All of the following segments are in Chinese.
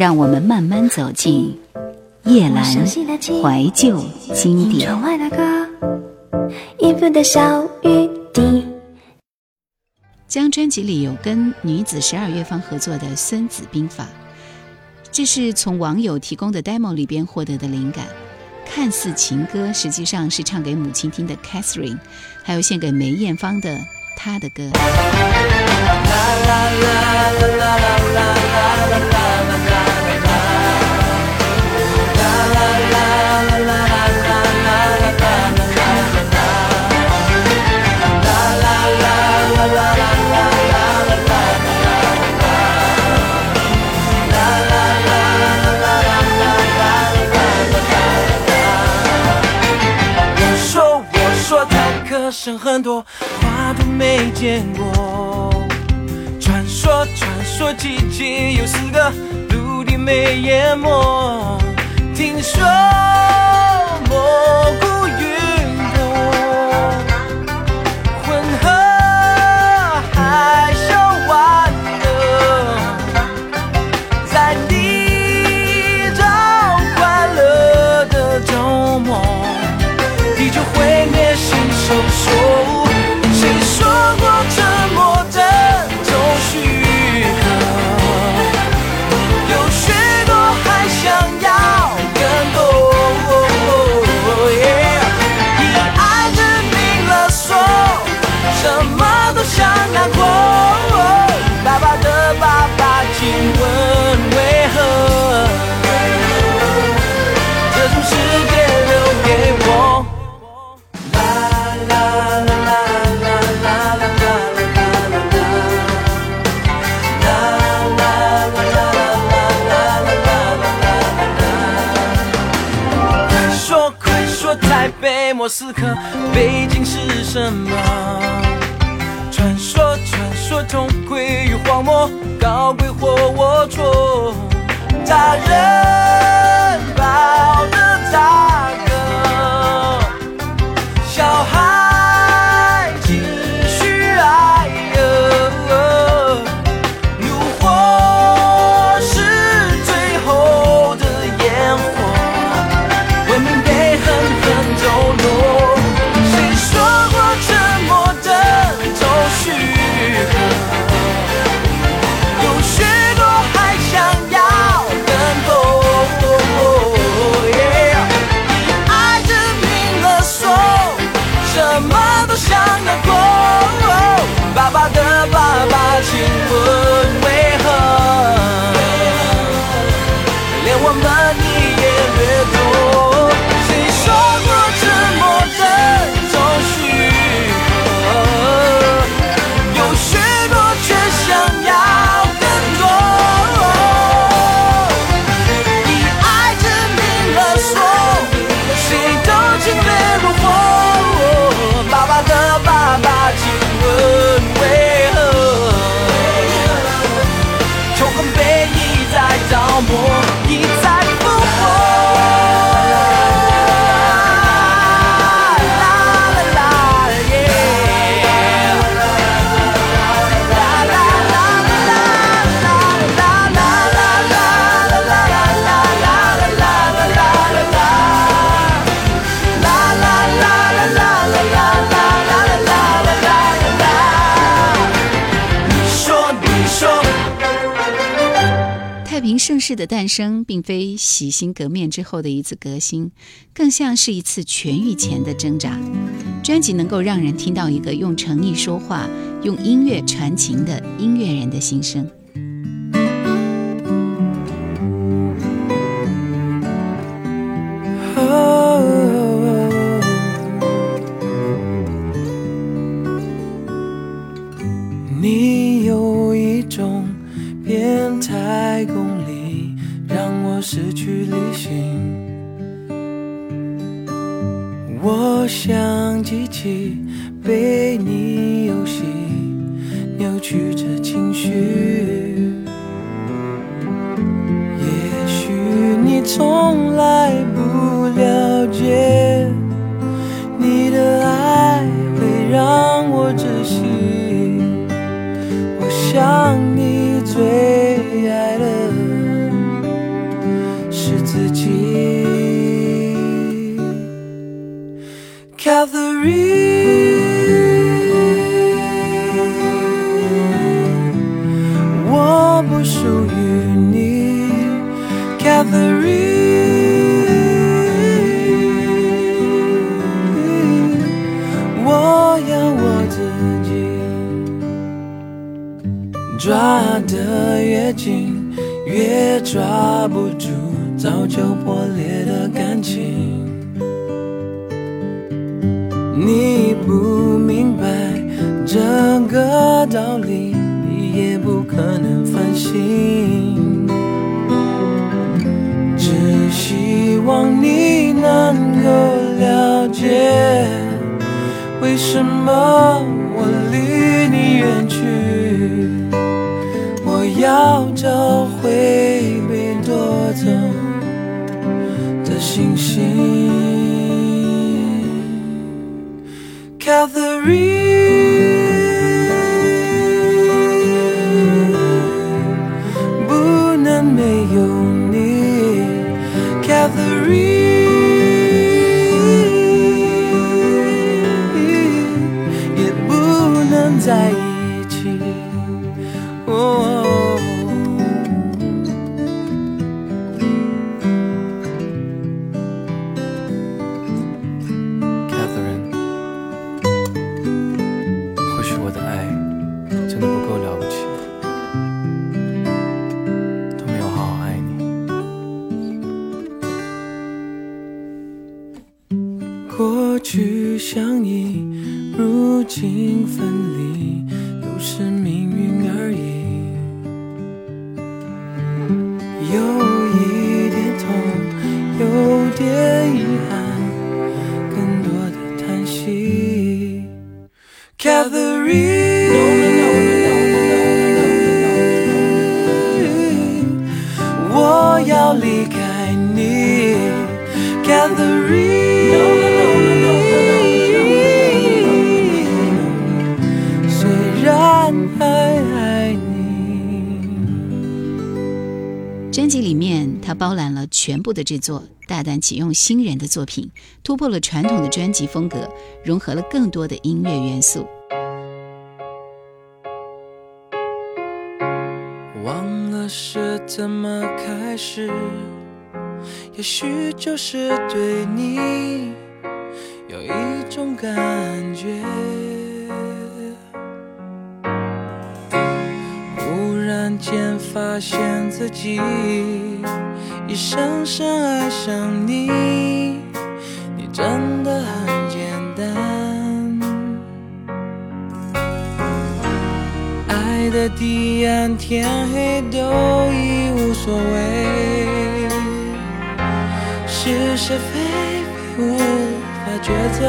让我们慢慢走进叶阑怀旧经典。将专辑里有跟女子十二乐坊合作的《孙子兵法》，这是从网友提供的 demo 里边获得的灵感。看似情歌，实际上是唱给母亲听的 Catherine，还有献给梅艳芳的她的歌。生很多，话都没见过。传说，传说，季节有四个，陆地没淹没。听说蘑菇 Oh. 此刻背景是什么？传说，传说，痛归于荒漠，高贵或龌龊，大人太平盛世的诞生，并非洗心革面之后的一次革新，更像是一次痊愈前的挣扎。专辑能够让人听到一个用诚意说话、用音乐传情的音乐人的心声。你有一种变态功，让我失去理性。我像机器被你游戏扭曲着情绪。也许你从抓得越紧，越抓不住早就破裂的感情。你不明白这个道理，你也不可能反省。只希望你能够了解，为什么我离你远。要找回被夺走的星星。Catherine，有一点痛，有点全部的制作，大胆启用新人的作品，突破了传统的专辑风格，融合了更多的音乐元素。忘了是怎么开始，也许就是对你有一种感觉。忽然间发现自己已深深爱上你，你真的很简单。爱的地暗天黑都已无所谓，是是非非无法抉择。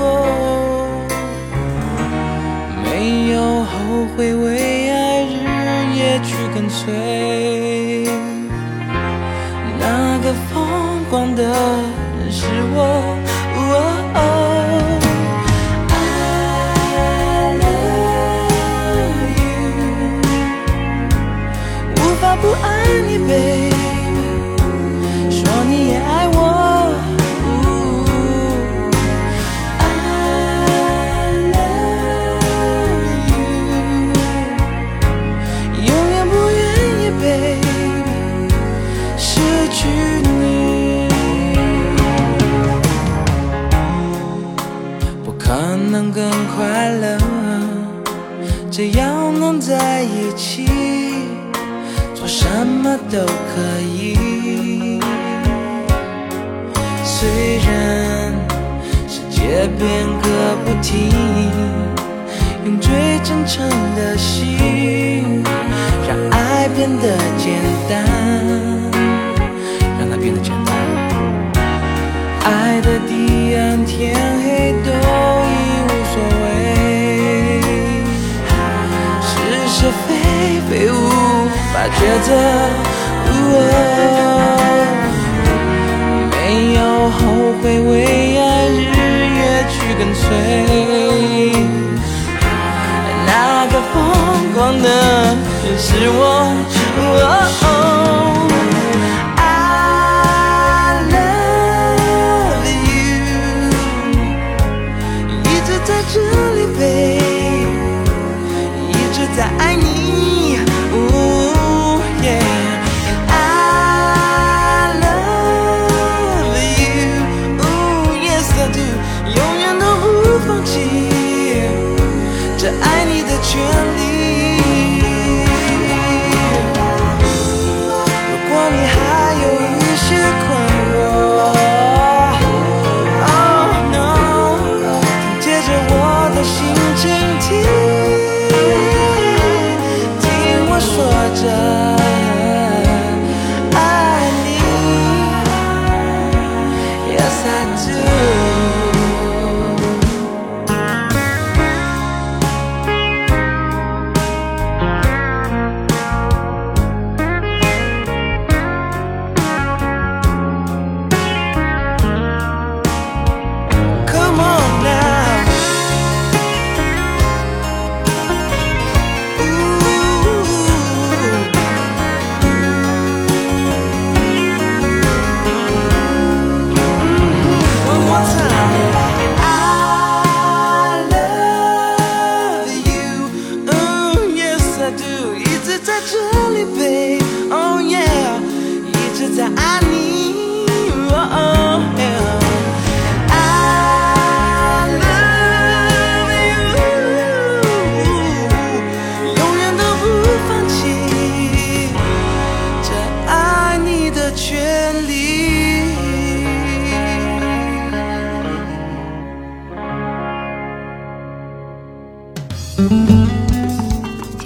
哦没有后悔，为爱日夜去跟随。的人是我。都可以。虽然世界变个不停，用最真诚的心，让爱变得简单，让它变得简单。爱的地暗天黑都已无所谓，是是非非无法抉择。哦没有后悔，为爱日夜去跟随。那个疯狂的人是我。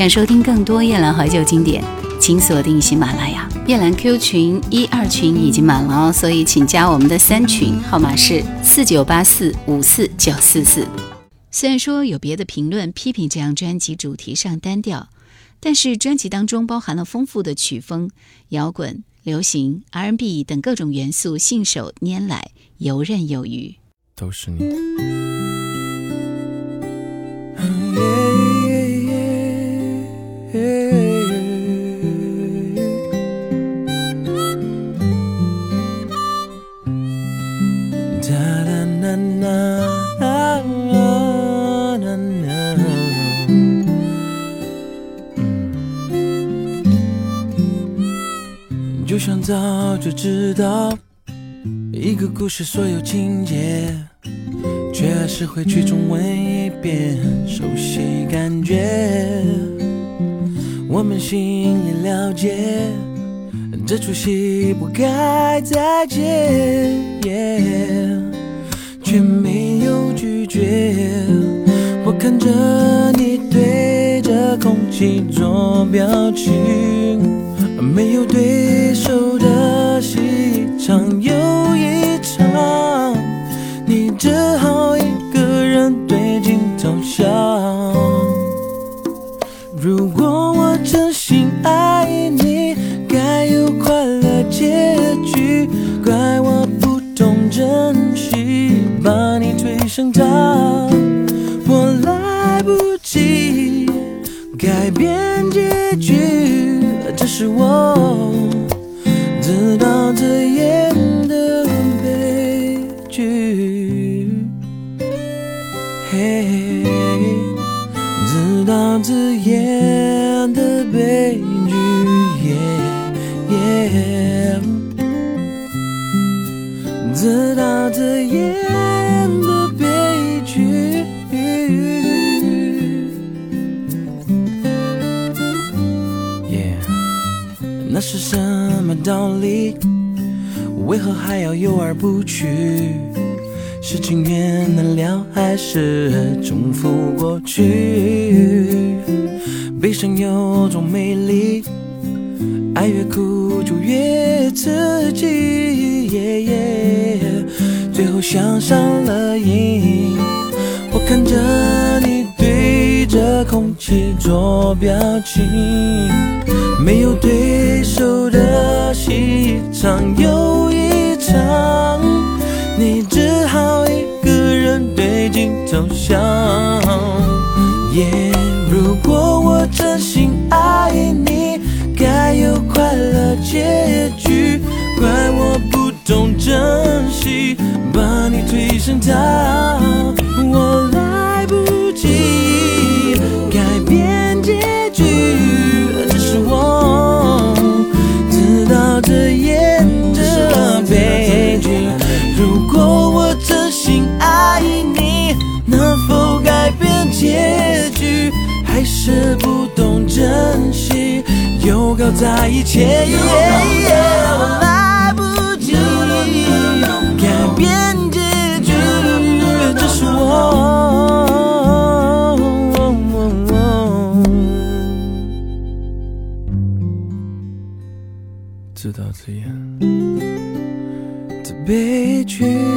收听更多夜兰怀旧经典，请锁定喜马拉雅。夜兰 Q 群一二群已经满了哦，所以请加我们的三群，号码是四九八四五四九四四。虽然说有别的评论批评这张专辑主题上单调，但是专辑当中包含了丰富的曲风，摇滚、流行、R&B 等各种元素，信手拈来，游刃有余。都是你。就知道一个故事所有情节，却还是会去重温一遍，熟悉感觉，我们心里了解，这出戏不该再接，却没有拒绝。我看着你对着空气做表情，没有对手的头笑。如果我真心爱你，该有快乐结局，怪我不懂珍惜，把你推上塔，我来不及改变结局，这是我自导自演的悲剧。耶，那是什么道理？为何还要游而不去？是情缘难了，还是重复过去？悲伤有种魅力，爱越苦就越刺激，耶耶最后想上了瘾。我看着你对着空气做表情，没有对手的戏一场又一场，你只好一个人对镜头笑。耶，如果我真心爱你，该有快乐结局，怪我不懂珍惜，把你推上塔，我来不及改变结局，这是我自导自演的悲剧。如果我真心爱你，能否改变结局？还是不，搞在一起。我来不及改变结局，这是我自导自演的悲剧。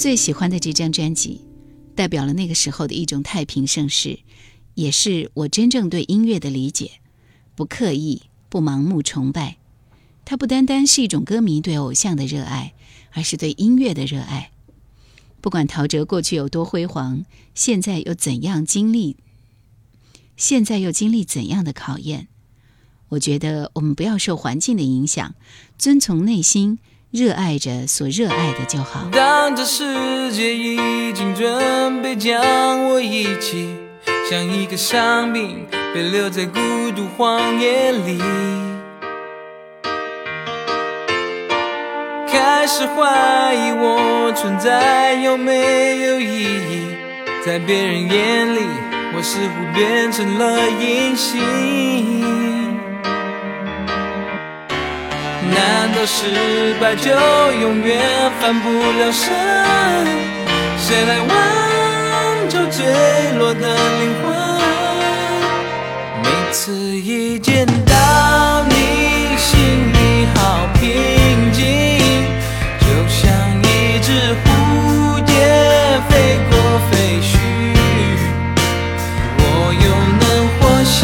最喜欢的这张专辑，代表了那个时候的一种太平盛世，也是我真正对音乐的理解。不刻意，不盲目崇拜。它不单单是一种歌迷对偶像的热爱，而是对音乐的热爱。不管陶喆过去有多辉煌，现在又怎样经历，现在又经历怎样的考验，我觉得我们不要受环境的影响，遵从内心，热爱着所热爱的就好。当这世界已经准备将我遗弃，像一个伤兵被留在孤独荒野里。开始怀疑我存在有没有意义，在别人眼里，我似乎变成了隐形。难道失败就永远翻不了身？谁来挽救坠落的灵魂？每次一见到你，心里好平静。就像一只蝴蝶飞过废墟，我又能活下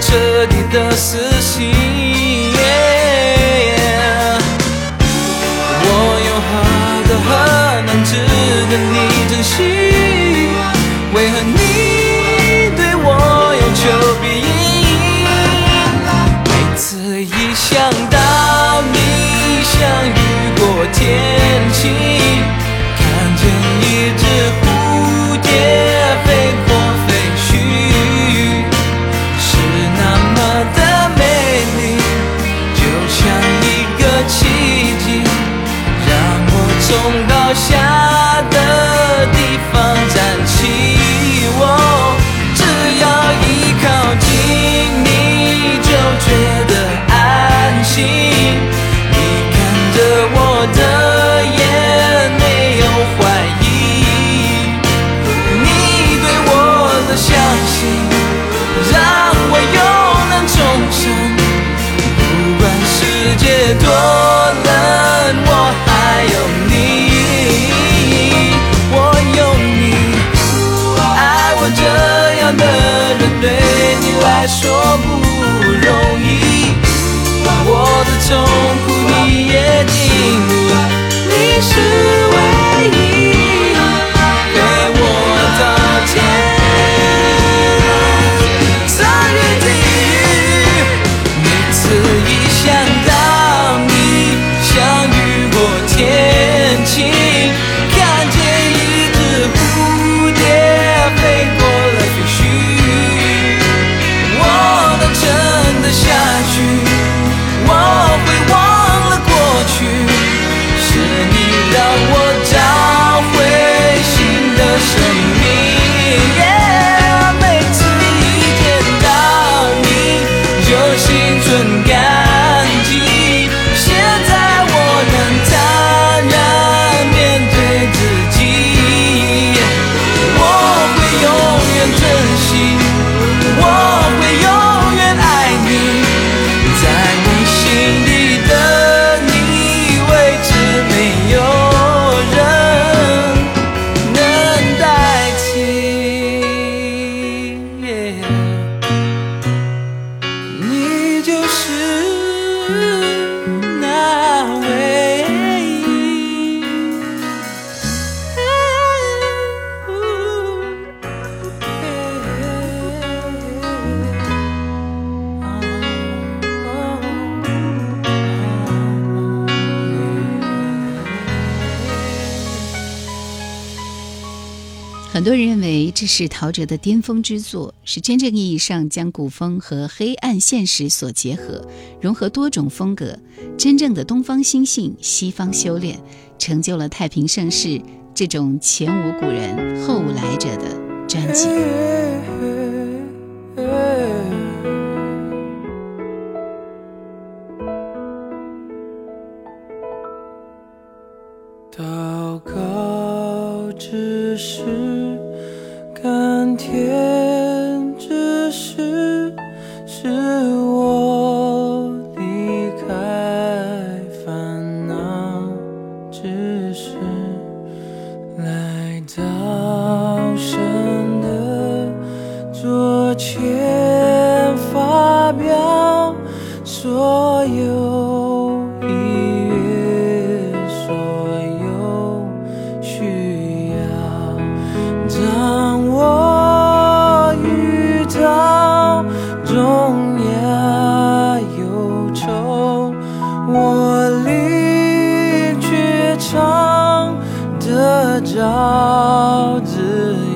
彻底的死的相信，让我又能重生。不管世界多冷，我还有你，我有你。爱我这样的人，对你来说不容易。我的痛苦你也经历，你是认为这是陶喆的巅峰之作，是真正意义上将古风和黑暗现实所结合，融合多种风格，真正的东方心性，西方修炼，成就了太平盛世这种前无古人后无来者的专辑。祷告只是 care. 我离去，唱得着自。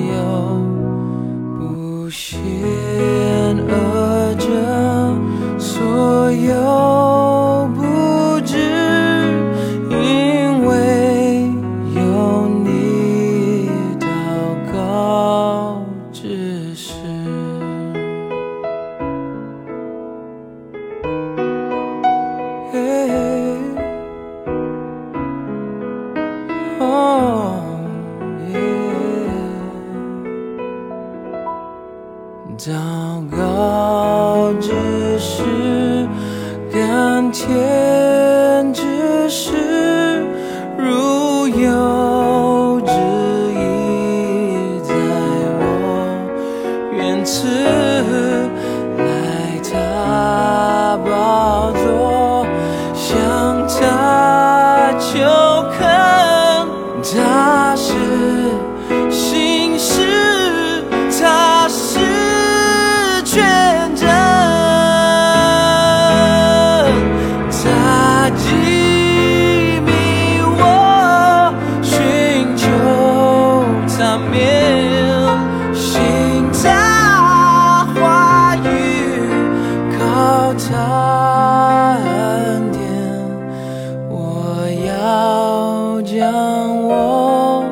我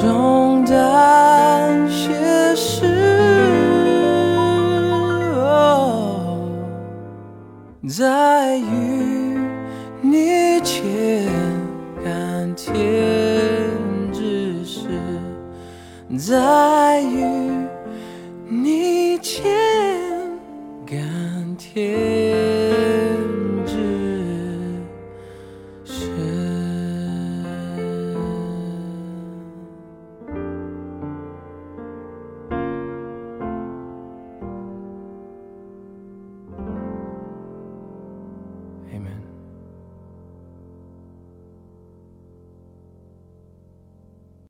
重担些事。在与你前感天之时，在与